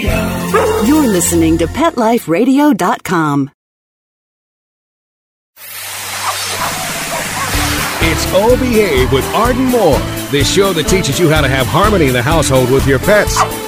You're listening to PetLifeRadio.com. It's O Behave with Arden Moore, the show that teaches you how to have harmony in the household with your pets.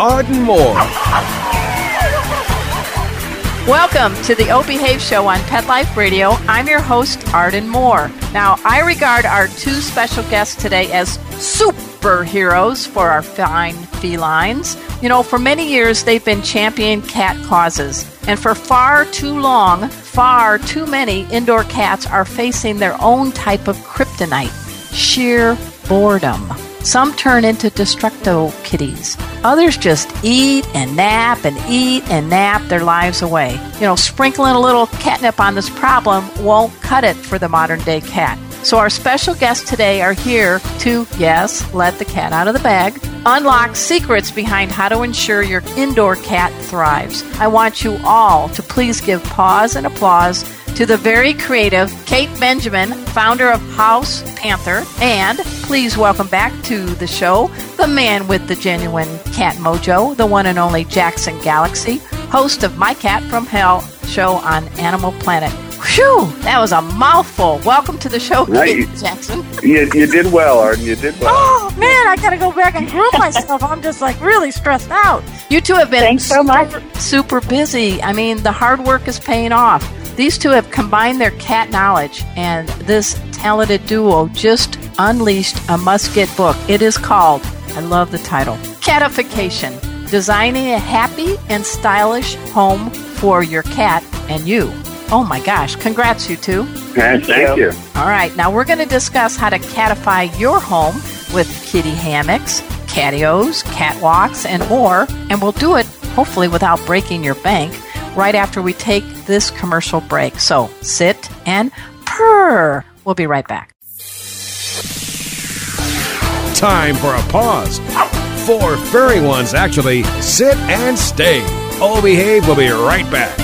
Arden Moore. Welcome to the O Behave Show on Pet Life Radio. I'm your host, Arden Moore. Now, I regard our two special guests today as superheroes for our fine felines. You know, for many years they've been championing cat causes, and for far too long, far too many indoor cats are facing their own type of kryptonite sheer boredom. Some turn into destructo kitties. Others just eat and nap and eat and nap their lives away. You know, sprinkling a little catnip on this problem won't cut it for the modern day cat. So, our special guests today are here to, yes, let the cat out of the bag, unlock secrets behind how to ensure your indoor cat thrives. I want you all to please give pause and applause to the very creative Kate Benjamin, founder of House Panther, and please welcome back to the show the man with the genuine cat mojo, the one and only Jackson Galaxy, host of My Cat from Hell show on Animal Planet. Whew, that was a mouthful. Welcome to the show, Kate Jackson. You, you did well, Arden. You did well. Oh man, I gotta go back and groom myself. I'm just like really stressed out. You two have been Thanks so much. super, super busy. I mean, the hard work is paying off. These two have combined their cat knowledge, and this talented duo just unleashed a must get book. It is called, I love the title, Catification Designing a Happy and Stylish Home for Your Cat and You. Oh my gosh, congrats, you two. Thank, you. All right, now we're going to discuss how to catify your home with kitty hammocks, catios, catwalks, and more, and we'll do it hopefully without breaking your bank right after we take this commercial break. So sit and purr. We'll be right back. Time for a pause. Four furry ones, actually. Sit and stay. All Behave We'll be right back.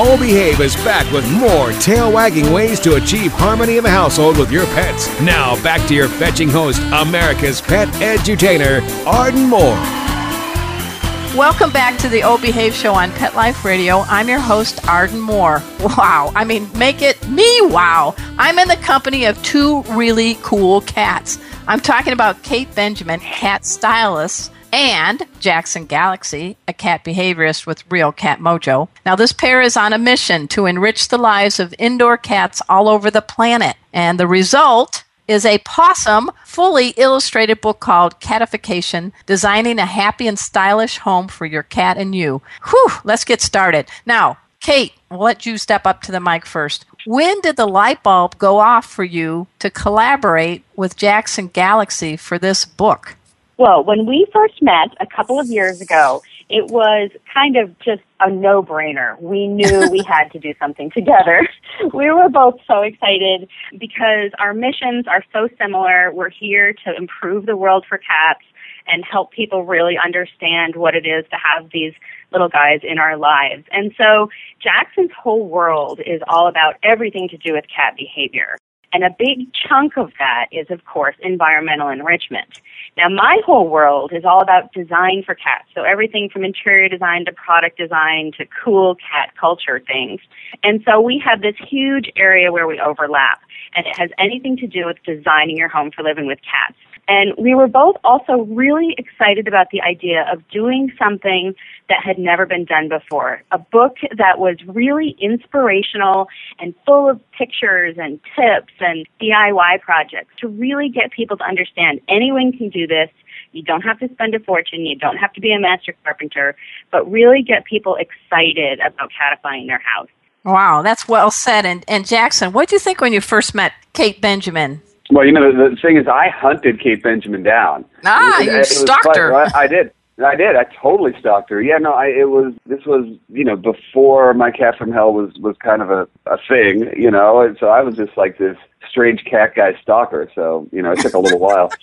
O Behave is back with more tail wagging ways to achieve harmony in the household with your pets. Now, back to your fetching host, America's pet edutainer, Arden Moore. Welcome back to the O Behave Show on Pet Life Radio. I'm your host, Arden Moore. Wow. I mean, make it me wow. I'm in the company of two really cool cats. I'm talking about Kate Benjamin, cat stylist, and Jackson Galaxy, a cat behaviorist with Real Cat Mojo. Now, this pair is on a mission to enrich the lives of indoor cats all over the planet. And the result is a possum fully illustrated book called Catification Designing a Happy and Stylish Home for Your Cat and You. Whew, let's get started. Now, Kate, we'll let you step up to the mic first. When did the light bulb go off for you to collaborate with Jackson Galaxy for this book? Well, when we first met a couple of years ago, it was kind of just a no-brainer. We knew we had to do something together. We were both so excited because our missions are so similar. We're here to improve the world for cats and help people really understand what it is to have these little guys in our lives. And so Jackson's whole world is all about everything to do with cat behavior. And a big chunk of that is, of course, environmental enrichment. Now, my whole world is all about design for cats. So everything from interior design to product design to cool cat culture things. And so we have this huge area where we overlap. And it has anything to do with designing your home for living with cats. And we were both also really excited about the idea of doing something that had never been done before. A book that was really inspirational and full of pictures and tips and DIY projects to really get people to understand anyone can do this. You don't have to spend a fortune. You don't have to be a master carpenter, but really get people excited about catifying their house. Wow, that's well said. And, and Jackson, what did you think when you first met Kate Benjamin? Well, you know, the, the thing is, I hunted Kate Benjamin down. Ah, it, you it, it stalked her. I, I did. I did. I totally stalked her. Yeah, no, I it was this was you know before my cat from hell was was kind of a a thing, you know, and so I was just like this strange cat guy stalker. So you know, it took a little while.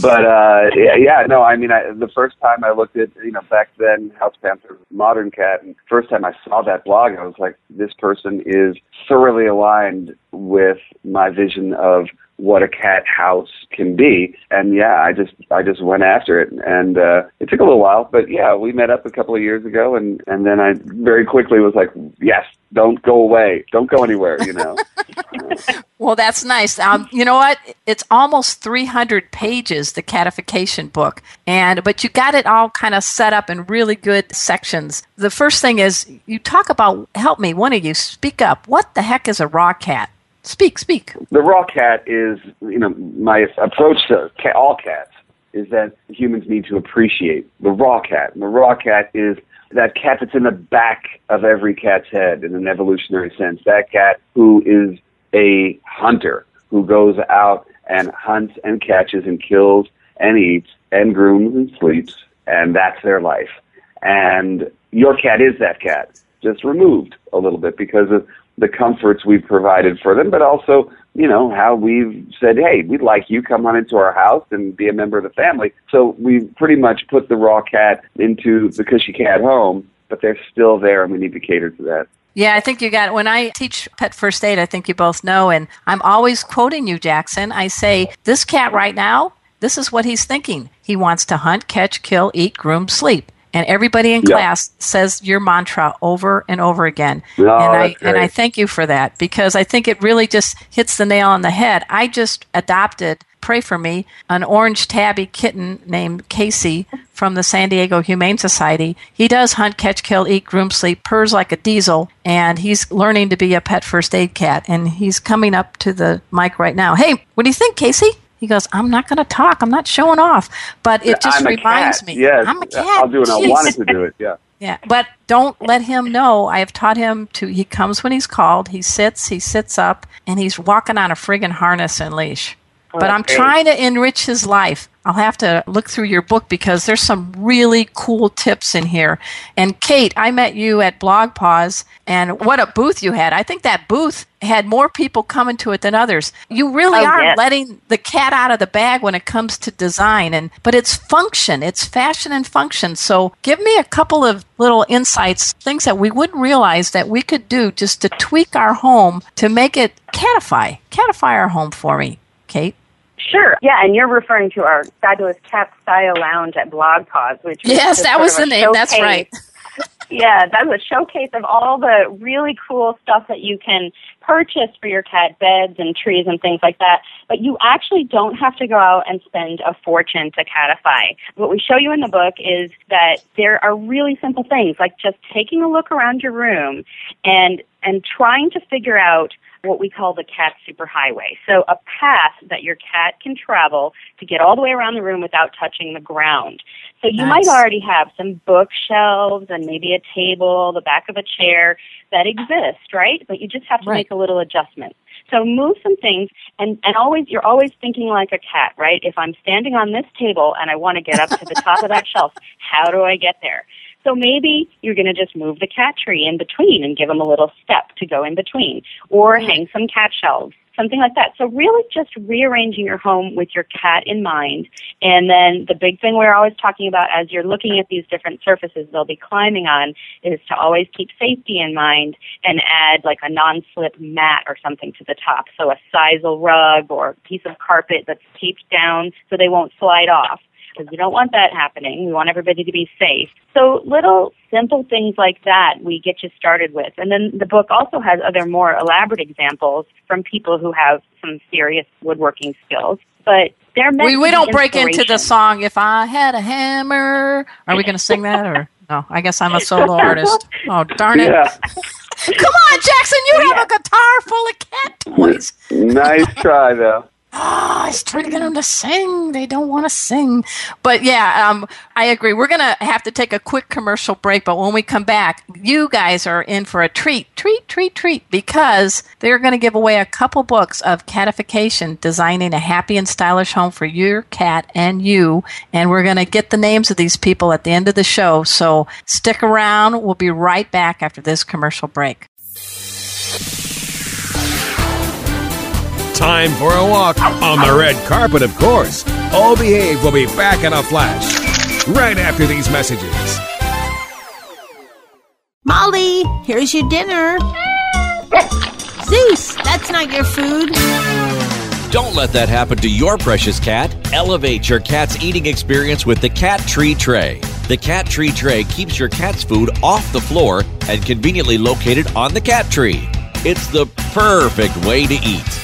But uh yeah, yeah, no, I mean, I, the first time I looked at you know back then House Panther Modern Cat, and first time I saw that blog, I was like, this person is thoroughly aligned with my vision of what a cat house can be. And yeah, I just I just went after it, and uh, it took a little while, but yeah, we met up a couple of years ago, and and then I very quickly was like, yes, don't go away, don't go anywhere, you know. well, that's nice. Um, you know what? It's almost 300 pages, the catification book, and but you got it all kind of set up in really good sections. The first thing is you talk about. Help me, one of you, speak up. What the heck is a raw cat? Speak, speak. The raw cat is, you know, my approach to all cats is that humans need to appreciate the raw cat. And the raw cat is that cat that's in the back of every cat's head in an evolutionary sense. That cat who is a hunter, who goes out and hunts and catches and kills and eats and grooms and sleeps, and that's their life. And your cat is that cat, just removed a little bit because of the comforts we've provided for them, but also, you know, how we've said, hey, we'd like you come on into our house and be a member of the family. So we've pretty much put the raw cat into the cushy cat home, but they're still there and we need to cater to that. Yeah, I think you got When I teach pet first aid, I think you both know, and I'm always quoting you, Jackson. I say, this cat right now, this is what he's thinking. He wants to hunt, catch, kill, eat, groom, sleep and everybody in class says your mantra over and over again. And I and I thank you for that because I think it really just hits the nail on the head. I just adopted pray for me an orange tabby kitten named Casey from the San Diego Humane Society. He does hunt, catch, kill, eat, groom, sleep, purrs like a diesel, and he's learning to be a pet first aid cat. And he's coming up to the mic right now. Hey, what do you think, Casey? He goes, I'm not going to talk. I'm not showing off. But it just reminds me. Yes. I'm a cat. I'll do it. I wanted to do it. Yeah. Yeah, but don't let him know. I have taught him to. He comes when he's called. He sits. He sits up, and he's walking on a friggin' harness and leash. But I'm trying to enrich his life. I'll have to look through your book because there's some really cool tips in here. And Kate, I met you at BlogPaws, and what a booth you had. I think that booth had more people coming to it than others. You really Oh, are yes. letting the cat out of the bag when it comes to design and but it's function, it's fashion and function. So give me a couple of little insights, things that we wouldn't realize that we could do just to tweak our home to make it catify. Catify our home for me, Kate. Sure. Yeah, and you're referring to our fabulous cat style lounge at BlogPaws, which Yes, that was the name. That's right. Yeah, that was a showcase of all the really cool stuff that you can purchase for your cat beds and trees and things like that. But you actually don't have to go out and spend a fortune to catify. What we show you in the book is that there are really simple things like just taking a look around your room and and trying to figure out what we call the cat superhighway. So a path that your cat can travel to get all the way around the room without touching the ground. So you Nice. might already have some bookshelves and maybe a table, the back of a chair that exist, right? But you just have to Right. make a little adjustment. So move some things and, and always you're always thinking like a cat, right? If I'm standing on this table and I want to get up to the top of that shelf, how do I get there? So maybe you're going to just move the cat tree in between and give them a little step to go in between, or hang some cat shelves something like that. So really just rearranging your home with your cat in mind. And then the big thing we're always talking about as you're looking at these different surfaces they'll be climbing on is to always keep safety in mind and add like a non-slip mat or something to the top. So a sisal rug or a piece of carpet that's taped down so they won't slide off because we don't want that happening. We want everybody to be safe. So little simple things like that we get you started with. And then the book also has other more elaborate examples from people who have some serious woodworking skills. But they're meant we, we don't break into the song if I had a hammer. Are we going to sing that or no? I guess I'm a solo artist. Oh darn it! Yeah. Come on, Jackson, you oh, have a guitar full of cat toys. nice try, though. Oh, I was trying to get them to sing. They don't want to sing. But yeah, um, I agree. We're going to have to take a quick commercial break. But when we come back, you guys are in for a treat, treat, treat, treat, because they're going to give away a couple books of catification, designing a happy and stylish home for your cat and you. And we're going to get the names of these people at the end of the show. So stick around. We'll be right back after this commercial break. Time for a walk on the red carpet, of course. All Behave will be back in a flash. Right after these messages. Molly, here's your dinner. Zeus, that's not your food. Don't let that happen to your precious cat. Elevate your cat's eating experience with the Cat Tree Tray. The Cat Tree Tray keeps your cat's food off the floor and conveniently located on the cat tree. It's the perfect way to eat.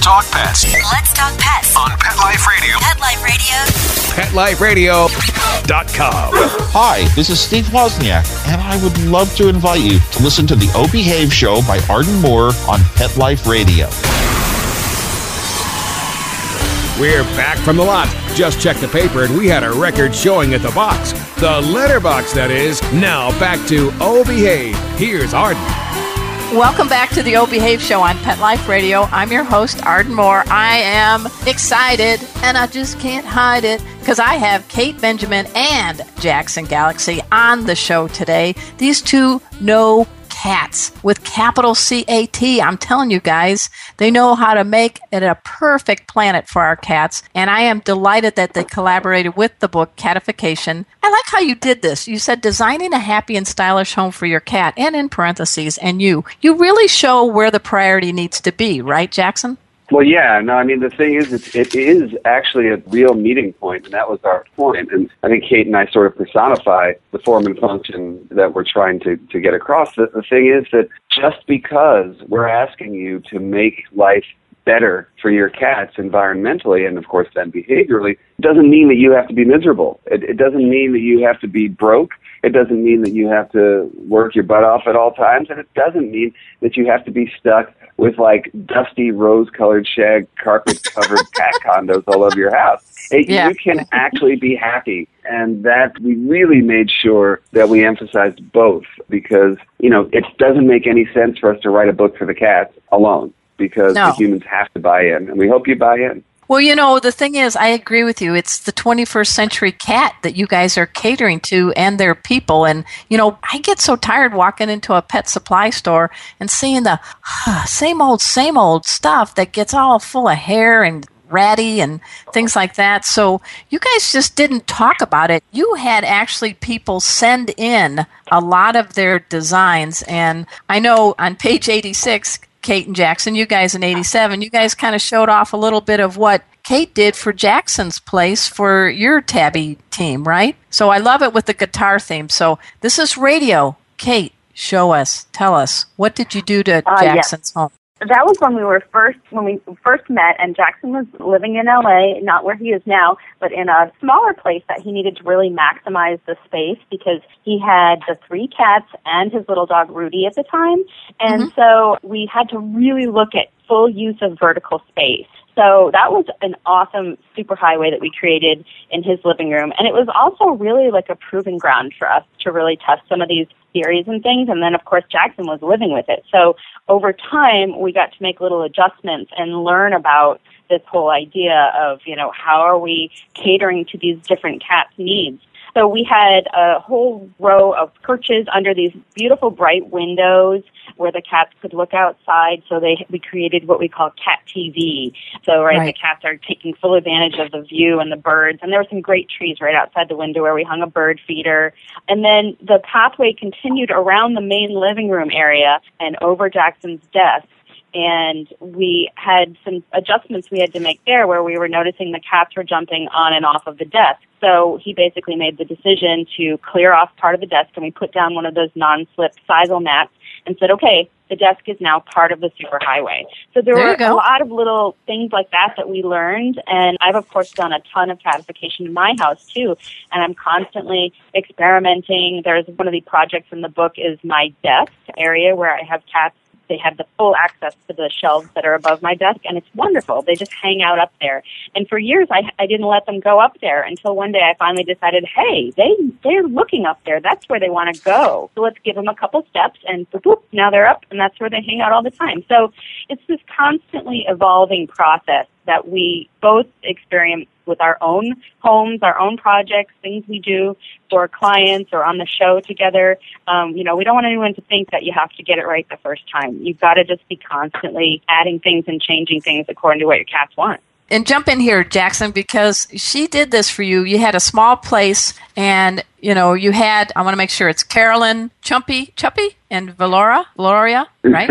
talk pets Let's talk pets. on Pet Life Radio. Pet Life Radio. PetLifeRadio.com. Hi, this is Steve Wozniak, and I would love to invite you to listen to the O Behave Show by Arden Moore on Pet Life Radio. We're back from the lot. Just checked the paper and we had a record showing at the box. The letterbox, that is. Now back to Oh Behave. Here's Arden. Welcome back to the O Behave Show on Pet Life Radio. I'm your host, Arden Moore. I am excited and I just can't hide it because I have Kate Benjamin and Jackson Galaxy on the show today. These two know cats with capital C A T. I'm telling you guys, they know how to make it a perfect planet for our cats. And I am delighted that they collaborated with the book Catification. I like how you did this. You said designing a happy and stylish home for your cat, and in parentheses, and you. You really show where the priority needs to be, right, Jackson? Well, yeah, no, I mean, the thing is, it's, it is actually a real meeting point, and that was our point. And I think Kate and I sort of personify the form and function that we're trying to, to get across. The, the thing is that just because we're asking you to make life better for your cats environmentally and, of course, then behaviorally, doesn't mean that you have to be miserable. It, it doesn't mean that you have to be broke. It doesn't mean that you have to work your butt off at all times, and it doesn't mean that you have to be stuck with like dusty rose-colored shag carpet-covered cat condos all over your house. It, Yeah. You can actually be happy, and that we really made sure that we emphasized both because you know it doesn't make any sense for us to write a book for the cats alone because No. the humans have to buy in, and we hope you buy in. Well, you know, the thing is, I agree with you. It's the 21st century cat that you guys are catering to and their people. And, you know, I get so tired walking into a pet supply store and seeing the same old, same old stuff that gets all full of hair and ratty and things like that. So you guys just didn't talk about it. You had actually people send in a lot of their designs. And I know on page 86, Kate and Jackson, you guys in 87, you guys kind of showed off a little bit of what Kate did for Jackson's place for your tabby team, right? So I love it with the guitar theme. So this is radio. Kate, show us, tell us, what did you do to Uh, yes. Jackson's home? That was when we were first when we first met and Jackson was living in LA, not where he is now, but in a smaller place that he needed to really maximize the space because he had the three cats and his little dog Rudy at the time. And mm-hmm. so we had to really look at full use of vertical space. So that was an awesome superhighway that we created in his living room. And it was also really like a proving ground for us to really test some of these theories and things. And then, of course, Jackson was living with it. So over time, we got to make little adjustments and learn about this whole idea of, you know, how are we catering to these different cats' needs? So we had a whole row of perches under these beautiful bright windows where the cats could look outside. So they we created what we call cat TV. So right, right, the cats are taking full advantage of the view and the birds. And there were some great trees right outside the window where we hung a bird feeder. And then the pathway continued around the main living room area and over Jackson's desk and we had some adjustments we had to make there where we were noticing the cats were jumping on and off of the desk. So he basically made the decision to clear off part of the desk and we put down one of those non-slip sisal mats and said, okay, the desk is now part of the superhighway. So there, there were a lot of little things like that that we learned. And I've, of course, done a ton of catification in my house too. And I'm constantly experimenting. There's one of the projects in the book is my desk area where I have cats they have the full access to the shelves that are above my desk, and it's wonderful. They just hang out up there. And for years, I, I didn't let them go up there until one day I finally decided, hey, they they're looking up there. That's where they want to go. So let's give them a couple steps, and boop, boop, now they're up, and that's where they hang out all the time. So it's this constantly evolving process that we both experience with our own homes, our own projects, things we do for clients or on the show together. Um, you know, we don't want anyone to think that you have to get it right the first time. You've got to just be constantly adding things and changing things according to what your cats want and jump in here, Jackson, because she did this for you. You had a small place, and you know you had. I want to make sure it's Carolyn, Chumpy, Chumpy, and Valora, Valoria, right?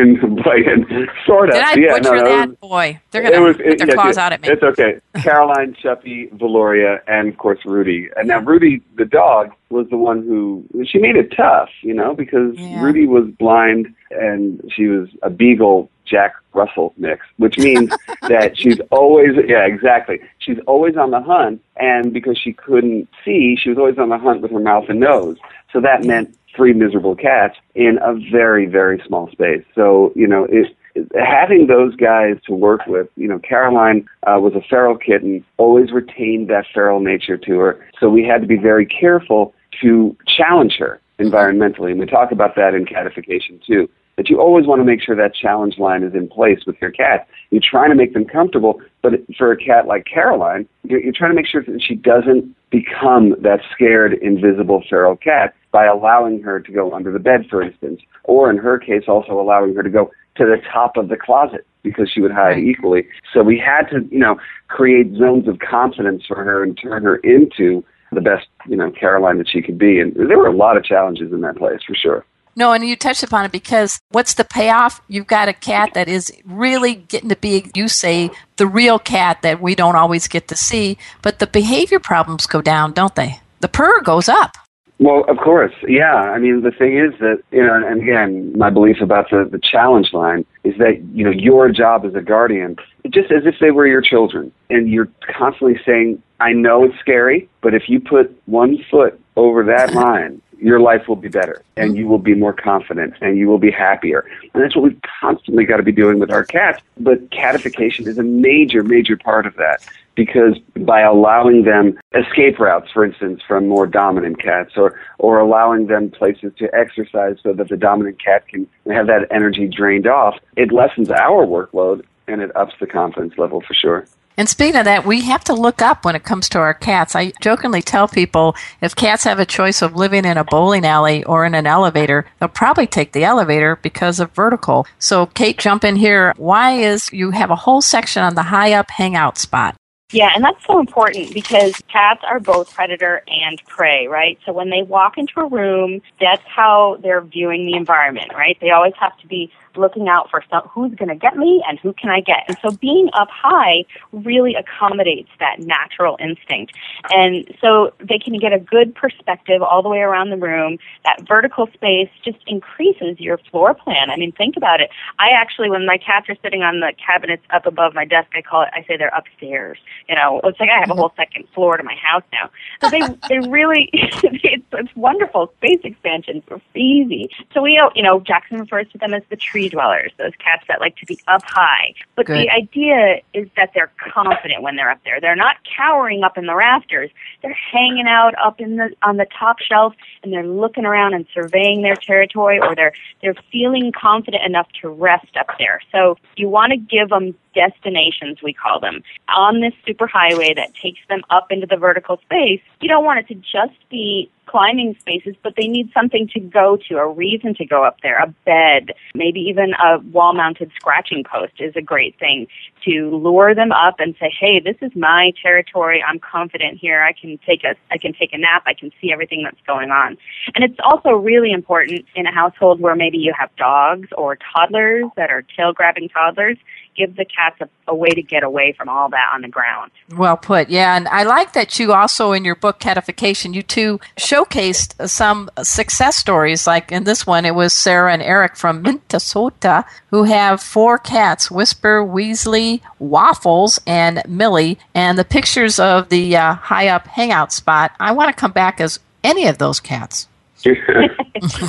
sort of. Did I yeah, butcher no, that? Was, Boy, they're gonna was, put their yeah, claws out at me. It's okay. Caroline, Chumpy, Velouria, and of course Rudy. And now Rudy, the dog, was the one who she made it tough, you know, because yeah. Rudy was blind and she was a beagle Jack Russell mix, which means that she's always, yeah, exactly. She's always on the hunt, and because she couldn't see, she was always on the hunt with her mouth and nose. So that meant three miserable cats in a very, very small space. So, you know, it, having those guys to work with, you know, Caroline uh, was a feral kitten, always retained that feral nature to her. So we had to be very careful to challenge her environmentally. And we talk about that in catification too that you always want to make sure that challenge line is in place with your cat. You're trying to make them comfortable, but for a cat like Caroline, you're, you're trying to make sure that she doesn't become that scared, invisible feral cat by allowing her to go under the bed, for instance, or in her case, also allowing her to go to the top of the closet because she would hide right. equally. So we had to, you know, create zones of confidence for her and turn her into the best, you know, Caroline that she could be. And there were a lot of challenges in that place for sure. No, and you touched upon it because what's the payoff? You've got a cat that is really getting to be, you say, the real cat that we don't always get to see, but the behavior problems go down, don't they? The purr goes up. Well, of course, yeah. I mean, the thing is that you know, and again, my belief about the the challenge line is that you know your job as a guardian, just as if they were your children, and you're constantly saying, "I know it's scary, but if you put one foot over that line, your life will be better and mm-hmm. you will be more confident and you will be happier. And that's what we've constantly got to be doing with our cats. But catification is a major, major part of that because by allowing them escape routes, for instance, from more dominant cats or, or allowing them places to exercise so that the dominant cat can have that energy drained off, it lessens our workload and it ups the confidence level for sure. And speaking of that, we have to look up when it comes to our cats. I jokingly tell people if cats have a choice of living in a bowling alley or in an elevator, they'll probably take the elevator because of vertical. So, Kate, jump in here. Why is you have a whole section on the high up hangout spot? Yeah, and that's so important because cats are both predator and prey, right? So when they walk into a room, that's how they're viewing the environment, right? They always have to be looking out for some, who's going to get me and who can I get. And so being up high really accommodates that natural instinct. And so they can get a good perspective all the way around the room. That vertical space just increases your floor plan. I mean, think about it. I actually, when my cats are sitting on the cabinets up above my desk, I call it, I say they're upstairs. You know, it's like I have a whole second floor to my house now. So they, they really, it's, it's wonderful space expansion for easy. So we, you know, Jackson refers to them as the tree dwellers, those cats that like to be up high. But Good. the idea is that they're confident when they're up there. They're not cowering up in the rafters. They're hanging out up in the on the top shelf and they're looking around and surveying their territory or they're they're feeling confident enough to rest up there. So you want to give them destinations we call them on this superhighway that takes them up into the vertical space. You don't want it to just be climbing spaces, but they need something to go to, a reason to go up there, a bed, maybe even a wall mounted scratching post is a great thing to lure them up and say, Hey, this is my territory. I'm confident here. I can take a, I can take a nap. I can see everything that's going on. And it's also really important in a household where maybe you have dogs or toddlers that are tail grabbing toddlers give the cats a, a, way to get away from all that on the ground. Well put, yeah. And I like that you also, in your book, Catification, you too showcased some success stories. Like in this one, it was Sarah and Eric from Minnesota who have four cats Whisper, Weasley, Waffles, and Millie. And the pictures of the uh, high up hangout spot, I want to come back as any of those cats.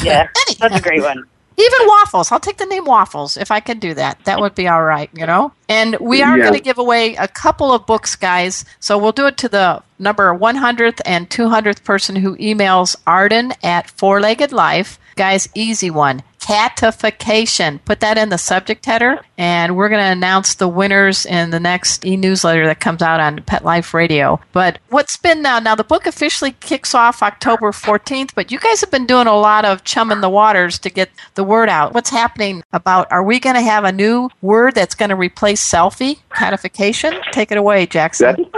yeah, that's a great one. Even waffles. I'll take the name waffles if I can do that. That would be all right, you know? And we are yeah. going to give away a couple of books, guys. So we'll do it to the number 100th and 200th person who emails Arden at Four Legged Life. Guys, easy one catification. Put that in the subject header, and we're going to announce the winners in the next e newsletter that comes out on Pet Life Radio. But what's been now? Now, the book officially kicks off October 14th, but you guys have been doing a lot of chumming the waters to get the word out. What's happening about, are we going to have a new word that's going to replace selfie? Catification? Take it away, Jackson.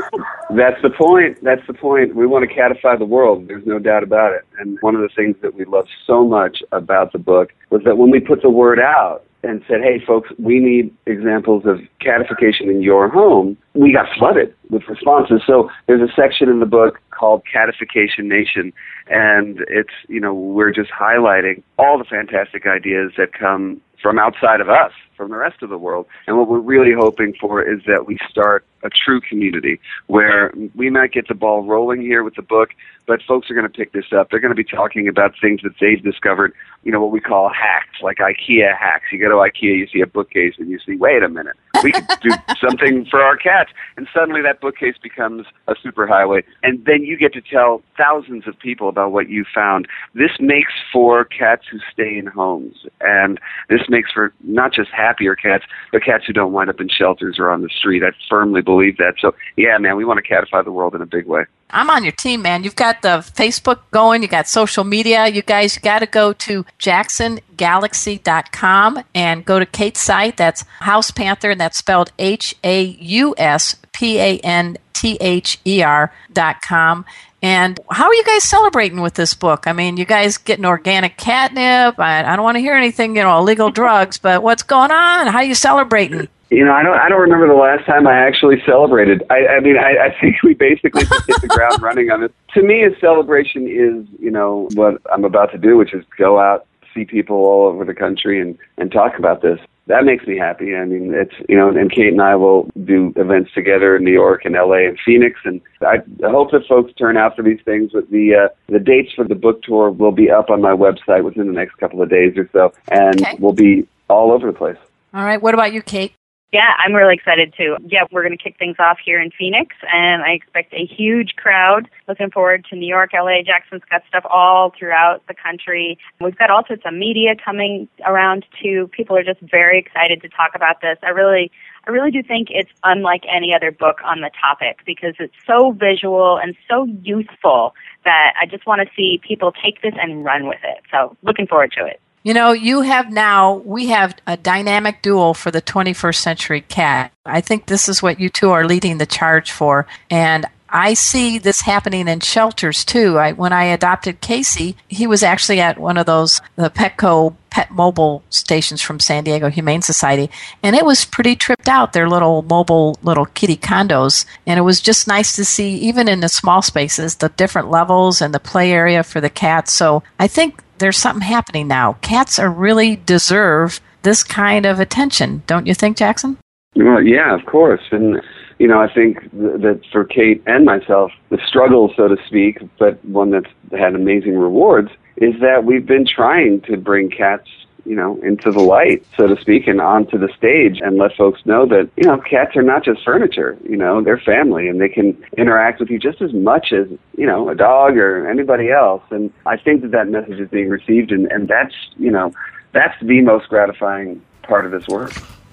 That's the point. That's the point. We want to catify the world. There's no doubt about it. And one of the things that we love so much about the book was that when we put the word out and said, hey, folks, we need examples of catification in your home, we got flooded with responses. So there's a section in the book called Catification Nation. And it's, you know, we're just highlighting all the fantastic ideas that come from outside of us, from the rest of the world. And what we're really hoping for is that we start a true community where we might get the ball rolling here with the book, but folks are going to pick this up. They're going to be talking about things that they've discovered, you know, what we call hacks, like IKEA hacks. You go to IKEA, you see a bookcase, and you see, wait a minute, we could do something for our cats. And suddenly that bookcase becomes a superhighway. And then you get to tell thousands of people about what you found. This makes for cats who stay in homes. And this makes for not just happier cats, but cats who don't wind up in shelters or on the street. I firmly believe that. So, yeah, man, we want to catify the world in a big way. I'm on your team, man. You've got the Facebook going, you got social media. You guys got to go to jacksongalaxy.com and go to Kate's site. That's House Panther, and that's spelled H A U S P A N T H E R dot com. And how are you guys celebrating with this book? I mean, you guys getting organic catnip. I, I don't want to hear anything, you know, illegal drugs, but what's going on? How are you celebrating? You know, I don't. I don't remember the last time I actually celebrated. I, I mean, I, I think we basically just hit the ground running on it. To me, a celebration is, you know, what I'm about to do, which is go out, see people all over the country, and and talk about this. That makes me happy. I mean, it's you know, and Kate and I will do events together in New York and L.A. and Phoenix, and I, I hope that folks turn out for these things. But the uh, the dates for the book tour will be up on my website within the next couple of days or so, and okay. we'll be all over the place. All right. What about you, Kate? Yeah, I'm really excited too. Yeah, we're going to kick things off here in Phoenix, and I expect a huge crowd. Looking forward to New York, LA. Jackson's got stuff all throughout the country. We've got all sorts of media coming around too. People are just very excited to talk about this. I really, I really do think it's unlike any other book on the topic because it's so visual and so youthful that I just want to see people take this and run with it. So, looking forward to it. You know, you have now, we have a dynamic duel for the 21st century cat. I think this is what you two are leading the charge for. And I see this happening in shelters too. I, when I adopted Casey, he was actually at one of those the Petco pet mobile stations from San Diego Humane Society, and it was pretty tripped out. Their little mobile little kitty condos, and it was just nice to see, even in the small spaces, the different levels and the play area for the cats. So I think there's something happening now. Cats are really deserve this kind of attention, don't you think, Jackson? Well, yeah, of course, and you know, I think th- that for Kate and myself, the struggle, so to speak, but one that's had amazing rewards, is that we've been trying to bring cats, you know, into the light, so to speak, and onto the stage and let folks know that, you know, cats are not just furniture, you know, they're family and they can interact with you just as much as, you know, a dog or anybody else. And I think that that message is being received and, and that's, you know, that's the most gratifying part of this work.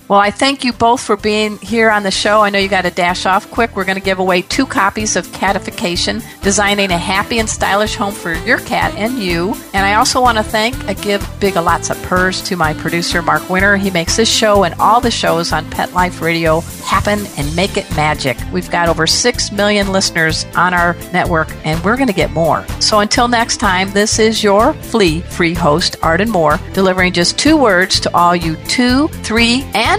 Well, I thank you both for being here on the show. I know you got to dash off quick. We're going to give away two copies of Catification, Designing a Happy and Stylish Home for Your Cat and You. And I also want to thank a give big lots of purrs to my producer, Mark Winter. He makes this show and all the shows on Pet Life Radio happen and make it magic. We've got over 6 million listeners on our network, and we're going to get more. So until next time, this is your flea free host, Arden Moore, delivering just two words to all you two, three, and